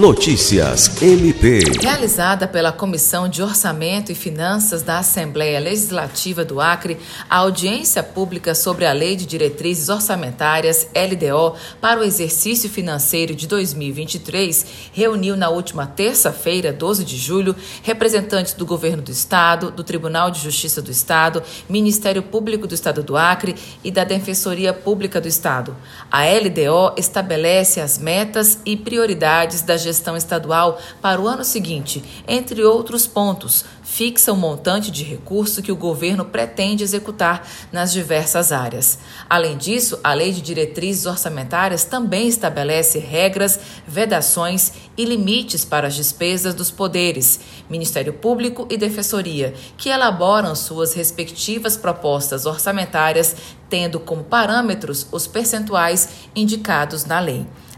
Notícias MP. Realizada pela Comissão de Orçamento e Finanças da Assembleia Legislativa do Acre, a audiência pública sobre a Lei de Diretrizes Orçamentárias LDO para o exercício financeiro de 2023 reuniu na última terça-feira, 12 de julho, representantes do Governo do Estado, do Tribunal de Justiça do Estado, Ministério Público do Estado do Acre e da Defensoria Pública do Estado. A LDO estabelece as metas e prioridades da gestão estadual para o ano seguinte, entre outros pontos, fixa o montante de recurso que o governo pretende executar nas diversas áreas. Além disso, a Lei de Diretrizes Orçamentárias também estabelece regras, vedações e limites para as despesas dos poderes, Ministério Público e Defensoria, que elaboram suas respectivas propostas orçamentárias, tendo como parâmetros os percentuais indicados na lei.